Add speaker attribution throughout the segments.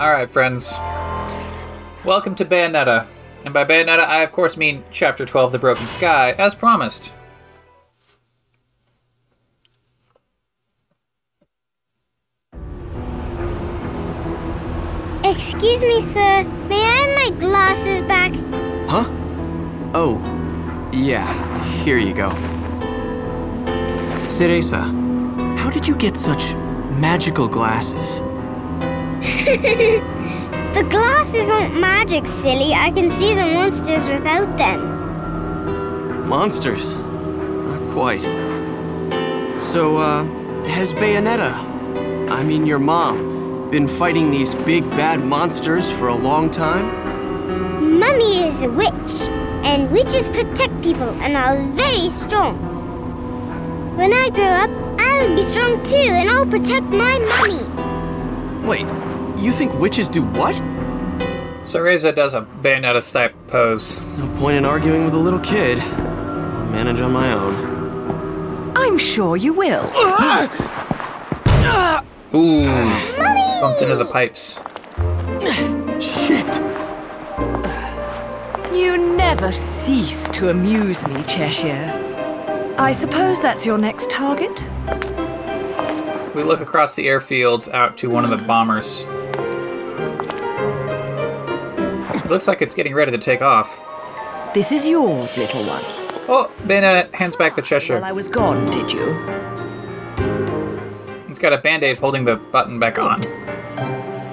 Speaker 1: All right, friends. Welcome to Bayonetta. And by Bayonetta, I of course mean Chapter 12 The Broken Sky, as promised.
Speaker 2: Excuse me, sir. May I have my glasses back?
Speaker 3: Huh? Oh, yeah, here you go. Cereza, how did you get such magical glasses?
Speaker 2: The glasses aren't magic, silly. I can see the monsters without them.
Speaker 3: Monsters? Not quite. So, uh, has Bayonetta, I mean your mom, been fighting these big bad monsters for a long time?
Speaker 2: Mummy is a witch, and witches protect people and are very strong. When I grow up, I'll be strong too, and I'll protect my mummy.
Speaker 3: Wait, you think witches do what?
Speaker 1: Cereza does a Bayonetta type pose.
Speaker 3: No point in arguing with a little kid. I'll manage on my own.
Speaker 4: I'm sure you will.
Speaker 1: Ooh. Bumped into the pipes.
Speaker 3: Shit!
Speaker 4: You never cease to amuse me, Cheshire. I suppose that's your next target?
Speaker 1: We look across the airfield out to one of the bombers. Looks like it's getting ready to take off.
Speaker 4: This is yours, little one.
Speaker 1: Oh, Bayonetta hands back the
Speaker 4: While
Speaker 1: Cheshire.
Speaker 4: I was gone, did you?
Speaker 1: He's got a band aid holding the button back on.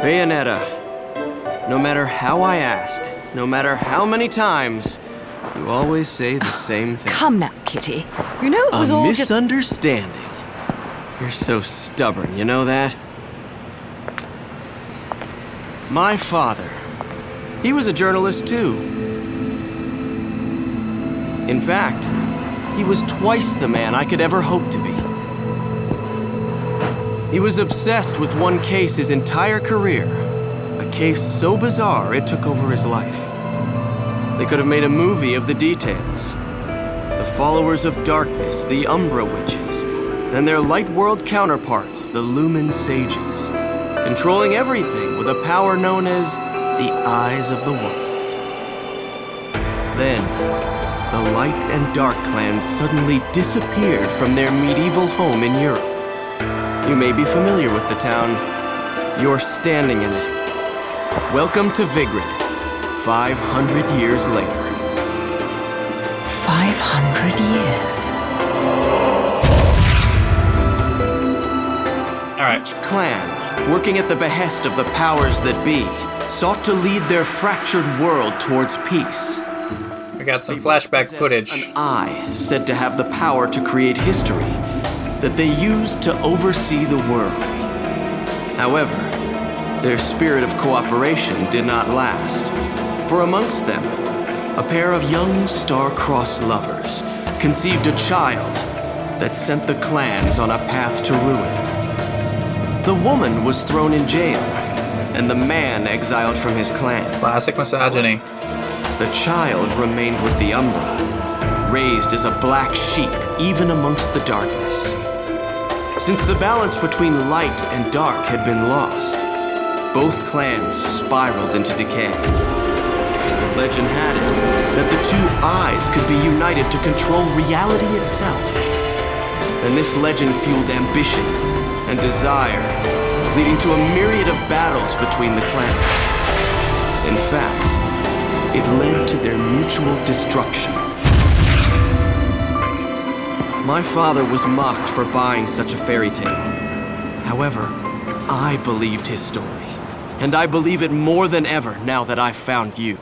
Speaker 3: Bayonetta, no matter how I ask, no matter how many times, you always say the ah, same thing.
Speaker 4: Come now, Kitty. You know it was
Speaker 3: a
Speaker 4: all just.
Speaker 3: misunderstanding. You're so stubborn, you know that? My father, he was a journalist too. In fact, he was twice the man I could ever hope to be. He was obsessed with one case his entire career, a case so bizarre it took over his life. They could have made a movie of the details. The followers of darkness, the Umbra Witches, and their light world counterparts, the Lumen Sages, controlling everything with a power known as the Eyes of the World. Then, the Light and Dark clans suddenly disappeared from their medieval home in Europe. You may be familiar with the town. You're standing in it. Welcome to Vigrid, 500 years later.
Speaker 4: 500 years.
Speaker 1: All right.
Speaker 3: Each clan, working at the behest of the powers that be, sought to lead their fractured world towards peace.
Speaker 1: We got some flashback footage.
Speaker 3: An eye said to have the power to create history that they used to oversee the world. However, their spirit of cooperation did not last. For amongst them, a pair of young star-crossed lovers conceived a child that sent the clans on a path to ruin. The woman was thrown in jail, and the man exiled from his clan.
Speaker 1: Classic misogyny.
Speaker 3: The child remained with the Umbra, raised as a black sheep even amongst the darkness. Since the balance between light and dark had been lost, both clans spiraled into decay. Legend had it that the two eyes could be united to control reality itself. And this legend fueled ambition and desire, leading to a myriad of battles between the clans. In fact, it led to their mutual destruction. My father was mocked for buying such a fairy tale. However, I believed his story, and I believe it more than ever now that I've found you.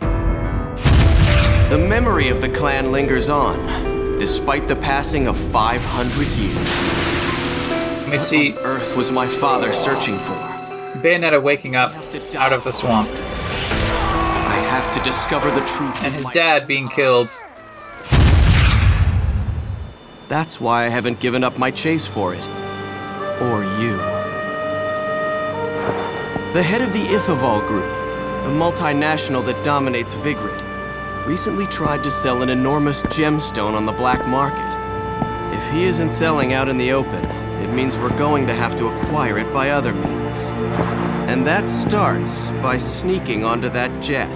Speaker 3: The memory of the clan lingers on, despite the passing of 500 years.
Speaker 1: Let me see
Speaker 3: Earth was my father searching for.
Speaker 1: Bayonetta waking up out of the swamp
Speaker 3: I have to discover the truth.
Speaker 1: and his dad being killed.
Speaker 3: That's why I haven't given up my chase for it. Or you. The head of the Ithoval Group, the multinational that dominates Vigrid, recently tried to sell an enormous gemstone on the black market. If he isn't selling out in the open, it means we're going to have to acquire it by other means. And that starts by sneaking onto that jet.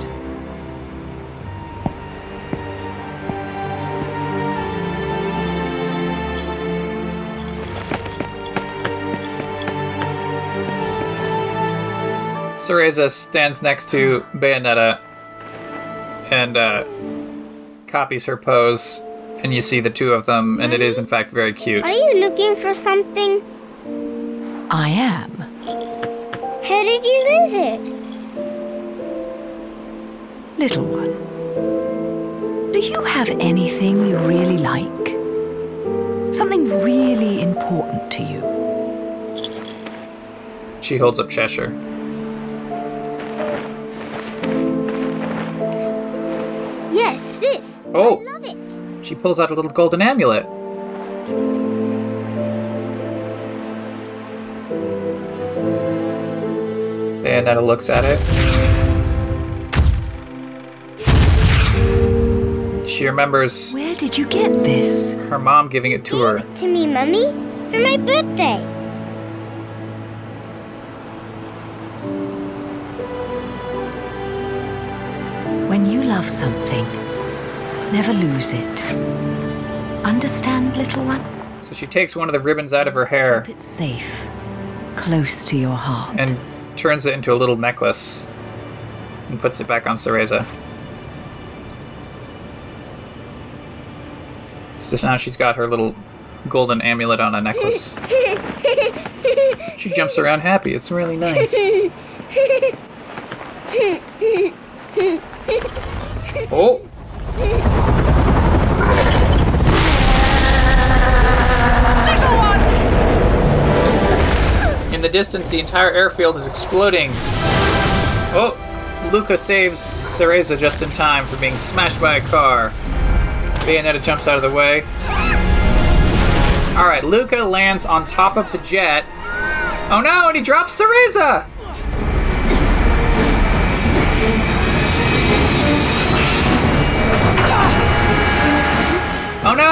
Speaker 1: Cereza stands next to Bayonetta and uh, copies her pose, and you see the two of them, and it is in fact very cute.
Speaker 2: Are you looking for something?
Speaker 4: I am.
Speaker 2: How did you lose it?
Speaker 4: Little one. Do you have anything you really like? Something really important to you?
Speaker 1: She holds up Cheshire.
Speaker 2: Yes, this.
Speaker 1: Oh,
Speaker 2: Love it.
Speaker 1: She pulls out a little golden amulet. Bayonetta looks at it. She remembers
Speaker 4: Where did you get this?
Speaker 1: her mom giving it to her.
Speaker 2: It to me, Mummy, for my birthday.
Speaker 4: When you love something, never lose it. Understand, little one?
Speaker 1: So she takes one of the ribbons out of her hair
Speaker 4: Keep it safe, close to your heart.
Speaker 1: and turns it into a little necklace and puts it back on Cereza. So now she's got her little golden amulet on a necklace. She jumps around happy. It's really nice. Oh! In the distance, the entire airfield is exploding. Oh! Luca saves Cereza just in time from being smashed by a car. Bayonetta jumps out of the way. Alright, Luca lands on top of the jet. Oh no, and he drops Cereza!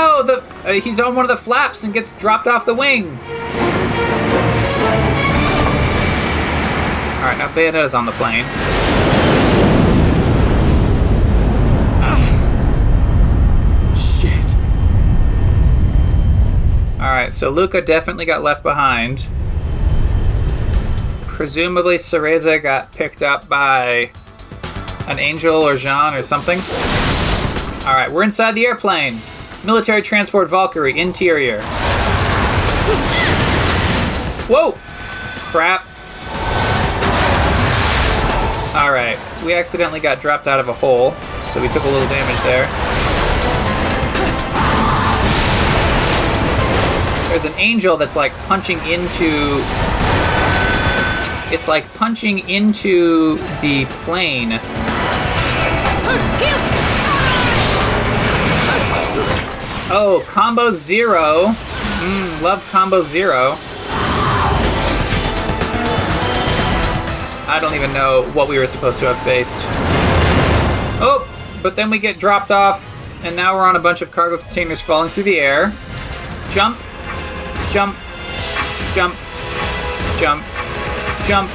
Speaker 1: No, the uh, he's on one of the flaps and gets dropped off the wing. Alright, now Bayonetta's on the plane.
Speaker 3: Shit.
Speaker 1: Alright, so Luca definitely got left behind. Presumably Cereza got picked up by an angel or Jean or something. Alright, we're inside the airplane. Military transport Valkyrie, interior. Whoa! Crap. Alright, we accidentally got dropped out of a hole, so we took a little damage there. There's an angel that's like punching into. It's like punching into the plane. Oh, combo zero. Mm, love combo zero. I don't even know what we were supposed to have faced. Oh, but then we get dropped off, and now we're on a bunch of cargo containers falling through the air. Jump, jump, jump, jump, jump,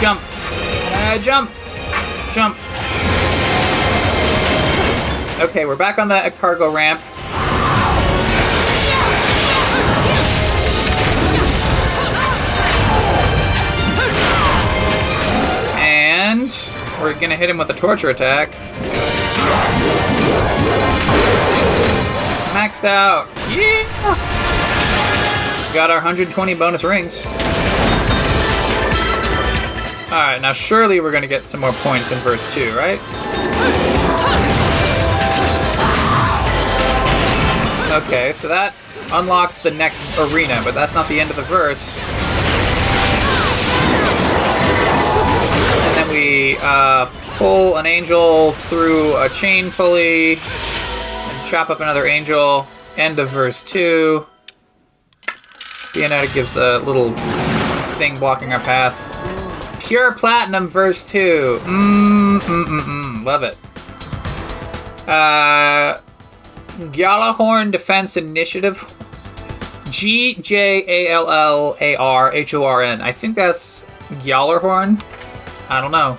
Speaker 1: jump, uh, jump, jump. Okay, we're back on the cargo ramp. We're gonna hit him with a torture attack. Maxed out. Yeah! Got our 120 bonus rings. Alright, now surely we're gonna get some more points in verse 2, right? Okay, so that unlocks the next arena, but that's not the end of the verse. Uh, pull an angel through a chain pulley and chop up another angel. End of verse 2. Bayonetta gives a little thing blocking our path. Pure Platinum verse 2. Mmm, mm, mm, mm. Love it. Uh, Gjallarhorn Defense Initiative. G J A L L A R H O R N. I think that's Gjallarhorn. I don't know.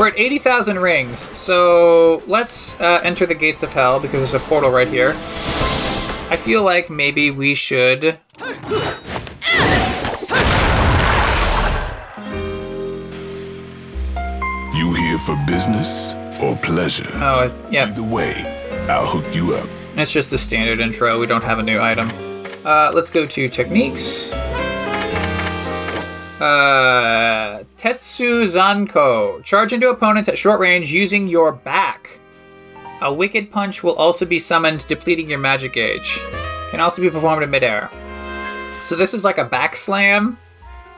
Speaker 1: We're at 80,000 rings, so let's uh, enter the gates of hell because there's a portal right here. I feel like maybe we should.
Speaker 5: You here for business or pleasure?
Speaker 1: Oh, yeah,
Speaker 5: Either way, I'll hook you up.
Speaker 1: it's just a standard intro. We don't have a new item. Uh, let's go to techniques. Uh, Tetsu Zanko. Charge into opponents at short range using your back. A wicked punch will also be summoned, depleting your magic gauge. Can also be performed in midair. So this is like a back slam,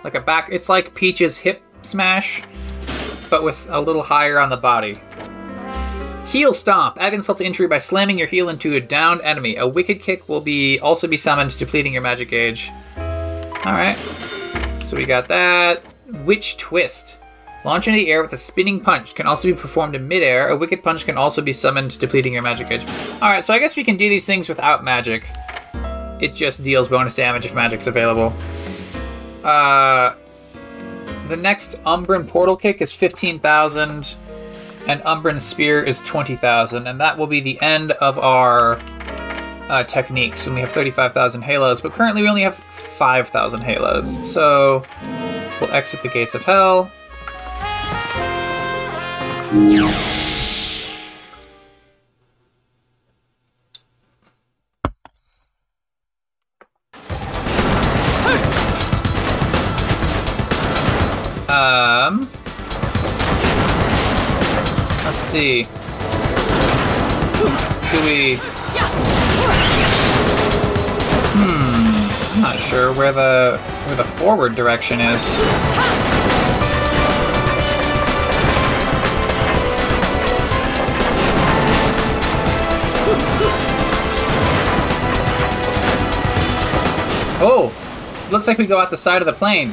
Speaker 1: like a back. It's like Peach's hip smash, but with a little higher on the body. Heel stomp. Add insult to injury by slamming your heel into a downed enemy. A wicked kick will be also be summoned, depleting your magic gauge. All right. So we got that. Witch twist. Launch into the air with a spinning punch. Can also be performed in midair. A wicked punch can also be summoned, depleting your magic edge. All right. So I guess we can do these things without magic. It just deals bonus damage if magic's available. Uh, the next Umbran portal kick is fifteen thousand and Umbran Spear is 20,000, and that will be the end of our uh, techniques when we have 35,000 halos, but currently we only have 5,000 halos. So we'll exit the gates of hell. Not sure where the where the forward direction is. Oh, looks like we go out the side of the plane.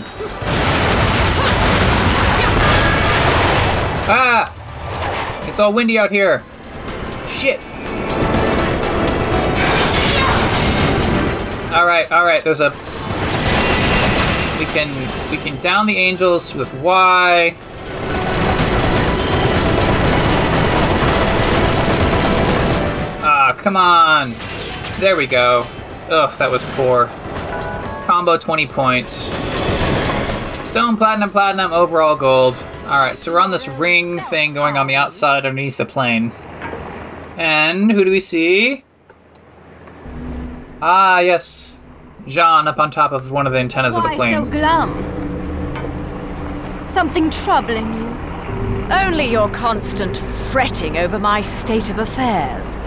Speaker 1: Ah! It's all windy out here. Shit. All right, all right. There's a. We can we can down the angels with Y. Ah, come on. There we go. Ugh, that was poor. Combo 20 points. Stone, platinum, platinum, overall gold. Alright, so we're on this ring thing going on the outside underneath the plane. And who do we see? Ah, yes. Jean up on top of one of the antennas of the
Speaker 6: Why
Speaker 1: plane.
Speaker 6: so glum? Something troubling you?
Speaker 4: Only your constant fretting over my state of affairs.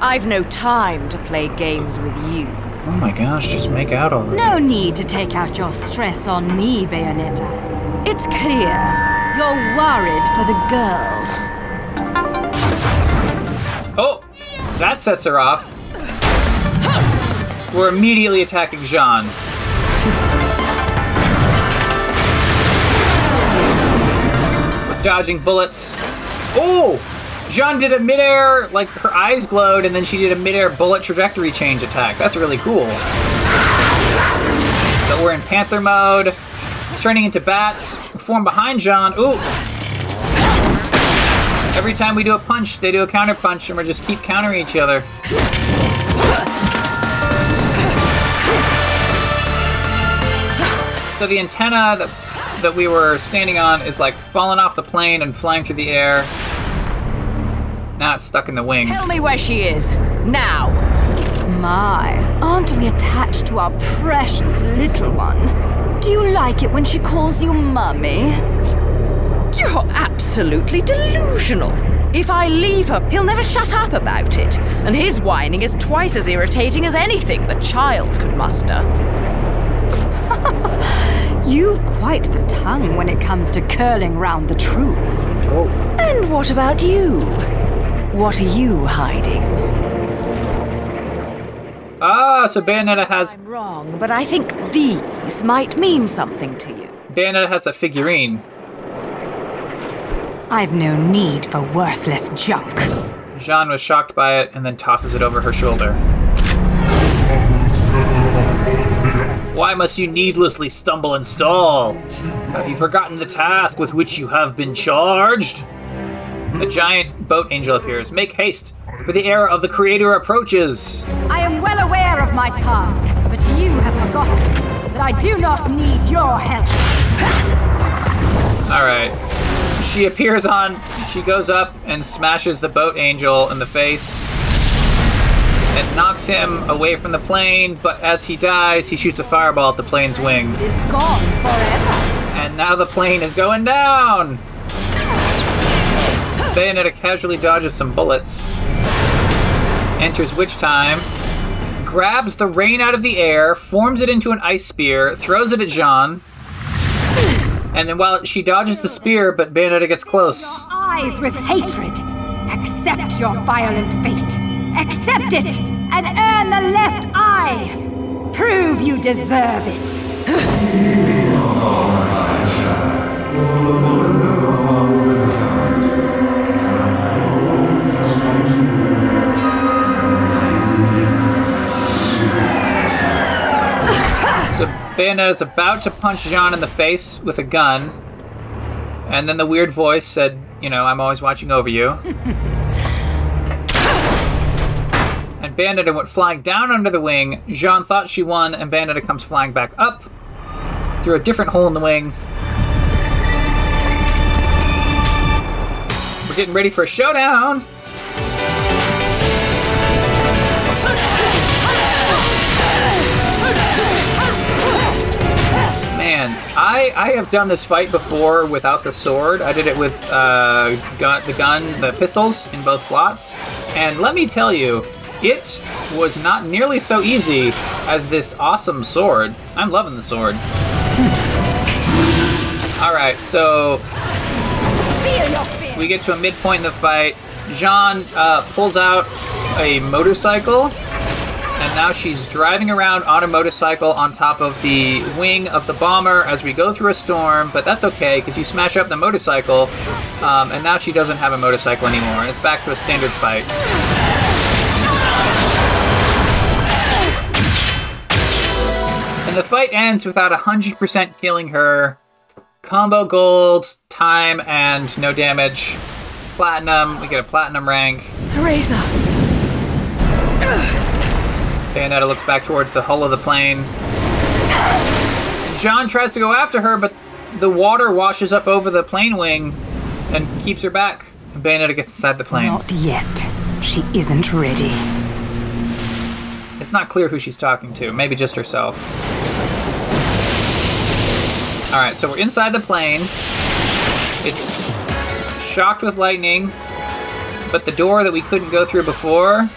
Speaker 4: I've no time to play games with you.
Speaker 1: oh my gosh, just make out already.
Speaker 6: No need to take out your stress on me, Bayonetta. It's clear you're worried for the girl.
Speaker 1: Oh! That sets her off. We're immediately attacking Jean. We're dodging bullets. Oh! Jean did a midair, like her eyes glowed, and then she did a midair bullet trajectory change attack. That's really cool. So we're in Panther mode, turning into bats, form behind Jean. Ooh! Every time we do a punch, they do a counter punch, and we just keep countering each other. So the antenna that that we were standing on is like falling off the plane and flying through the air. Now it's stuck in the wing.
Speaker 4: Tell me where she is. Now.
Speaker 6: My, aren't we attached to our precious little one? Do you like it when she calls you mummy?
Speaker 4: You're absolutely delusional. If I leave her, he'll never shut up about it. And his whining is twice as irritating as anything the child could muster.
Speaker 6: You've quite the tongue when it comes to curling round the truth.
Speaker 4: And what about you? What are you hiding?
Speaker 1: Ah, so Bayonetta has
Speaker 4: I'm wrong, but I think these might mean something to you.
Speaker 1: Bayonetta has a figurine.
Speaker 6: I've no need for worthless junk.
Speaker 1: Jean was shocked by it and then tosses it over her shoulder. Why must you needlessly stumble and stall? Have you forgotten the task with which you have been charged? A giant boat angel appears. Make haste, for the era of the Creator approaches.
Speaker 6: I am well aware of my task, but you have forgotten that I do not need your help.
Speaker 1: All right. She appears on. She goes up and smashes the boat angel in the face and knocks him away from the plane. But as he dies, he shoots a fireball at the plane's wing.
Speaker 6: It is gone forever.
Speaker 1: And now the plane is going down. Bayonetta casually dodges some bullets. Enters Witch Time. Grabs the rain out of the air, forms it into an ice spear, throws it at Jean. And then while she dodges the spear, but Bayonetta gets close.
Speaker 6: Eyes with hatred. Accept your violent fate. Accept it and earn the left eye. Prove you deserve it.
Speaker 1: So is about to punch Jean in the face with a gun. And then the weird voice said, You know, I'm always watching over you. and Bayonetta went flying down under the wing. Jean thought she won, and Bayonetta comes flying back up through a different hole in the wing. We're getting ready for a showdown. Man, I I have done this fight before without the sword. I did it with uh, gun, the gun, the pistols in both slots, and let me tell you, it was not nearly so easy as this awesome sword. I'm loving the sword. All right, so we get to a midpoint in the fight. Jean uh, pulls out a motorcycle, and now she's driving around on a motorcycle on top of the wing of the bomber as we go through a storm. But that's okay because you smash up the motorcycle, um, and now she doesn't have a motorcycle anymore. And it's back to a standard fight. And the fight ends without 100% killing her. Combo gold, time, and no damage. Platinum, we get a platinum rank.
Speaker 4: Cereza!
Speaker 1: Bayonetta looks back towards the hull of the plane. John tries to go after her, but the water washes up over the plane wing and keeps her back. And Bayonetta gets inside the plane.
Speaker 7: Not yet. She isn't ready.
Speaker 1: It's not clear who she's talking to. Maybe just herself. Alright, so we're inside the plane. It's shocked with lightning, but the door that we couldn't go through before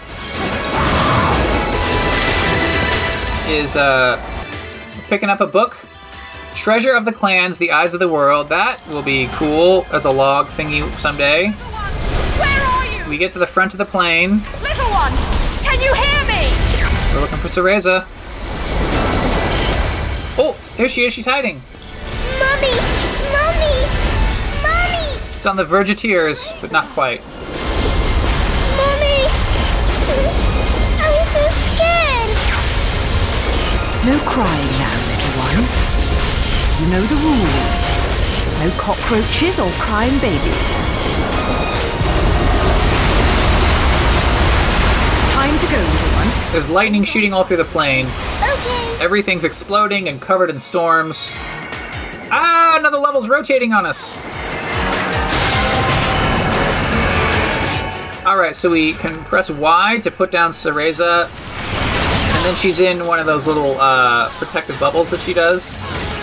Speaker 1: is uh, picking up a book. Treasure of the Clans, The Eyes of the World. That will be cool as a log thingy someday.
Speaker 4: Where are you?
Speaker 1: We get to the front of the plane.
Speaker 4: Little
Speaker 1: We're looking for Cereza. Oh, there she is. She's hiding.
Speaker 2: Mommy! Mommy! Mommy!
Speaker 1: It's on the verge of tears, but not quite.
Speaker 2: Mommy! I'm so scared!
Speaker 7: No crying now, little one. You know the rules. No cockroaches or crying babies. Time to go, little one.
Speaker 1: There's lightning shooting all through the plane.
Speaker 2: Okay.
Speaker 1: Everything's exploding and covered in storms. Ah, another level's rotating on us. Alright, so we can press Y to put down Cereza. And then she's in one of those little uh, protective bubbles that she does.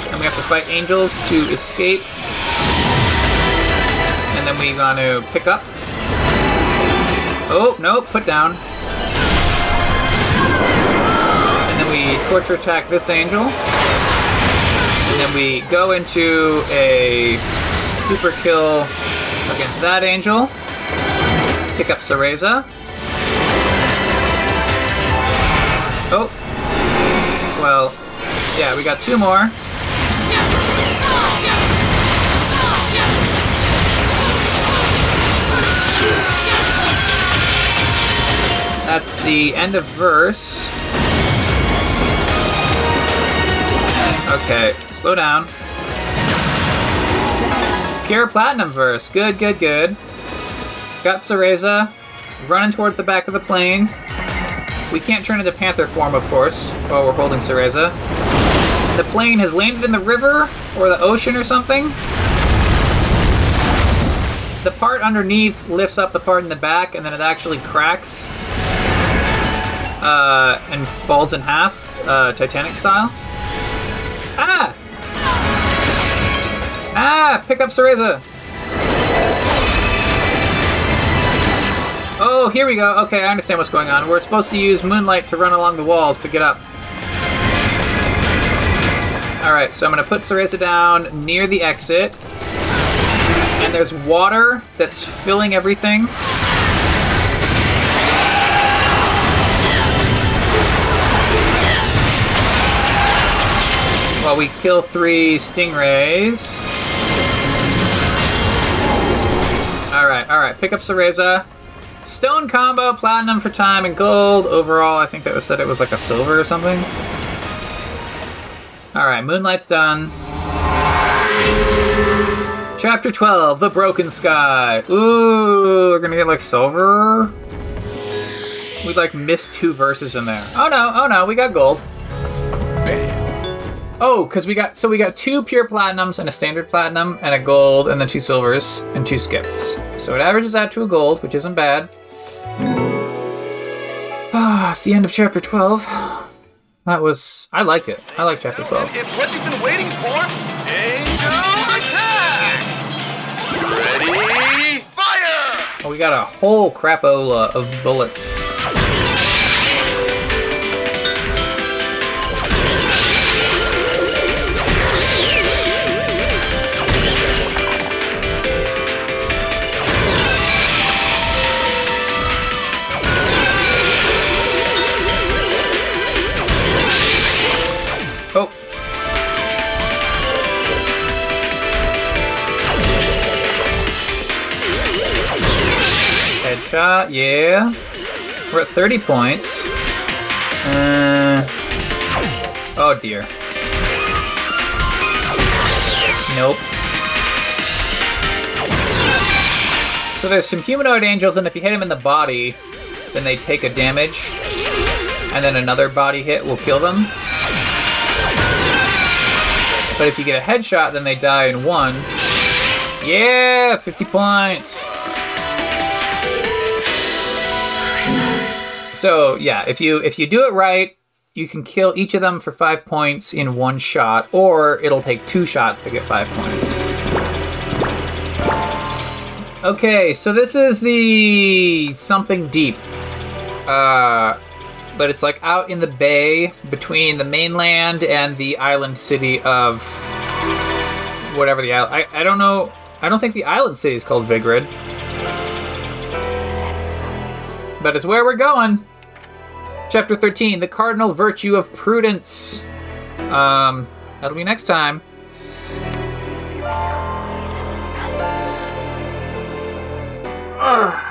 Speaker 1: And we have to fight angels to escape. And then we got to pick up. Oh, no, put down. Torture attack this angel. And then we go into a super kill against that angel. Pick up Cereza. Oh. Well, yeah, we got two more. That's the end of verse. Okay, slow down. Pure Platinum verse. Good, good, good. Got Cereza running towards the back of the plane. We can't turn into Panther form, of course, while we're holding Cereza. The plane has landed in the river or the ocean or something. The part underneath lifts up the part in the back, and then it actually cracks uh, and falls in half, uh, Titanic style. Ah! Ah! Pick up Cereza! Oh, here we go. Okay, I understand what's going on. We're supposed to use moonlight to run along the walls to get up. Alright, so I'm gonna put Cereza down near the exit. And there's water that's filling everything. While we kill three stingrays. Alright, alright. Pick up Cereza. Stone combo, platinum for time and gold. Overall, I think that was said it was like a silver or something. Alright, Moonlight's done. Chapter 12, The Broken Sky. Ooh, we're gonna get like silver. We like missed two verses in there. Oh no, oh no, we got gold. Oh, because we got so we got two pure platinums and a standard platinum and a gold and then two silvers and two skips. So it averages out to a gold, which isn't bad. Ah, it's the end of chapter 12. That was I like it. I like chapter 12.
Speaker 8: It's what you've been waiting for. Angel attack! Ready, fire!
Speaker 1: Oh, we got a whole crapola of bullets. Headshot, yeah. We're at 30 points. Uh, oh dear. Nope. So there's some humanoid angels, and if you hit them in the body, then they take a damage, and then another body hit will kill them. But if you get a headshot, then they die in one. Yeah, 50 points. So yeah, if you if you do it right, you can kill each of them for five points in one shot, or it'll take two shots to get five points. Okay, so this is the something deep. Uh but it's like out in the bay between the mainland and the island city of whatever the island. I, I don't know. I don't think the island city is called Vigrid. But it's where we're going. Chapter 13 The Cardinal Virtue of Prudence. Um, that'll be next time. Ugh.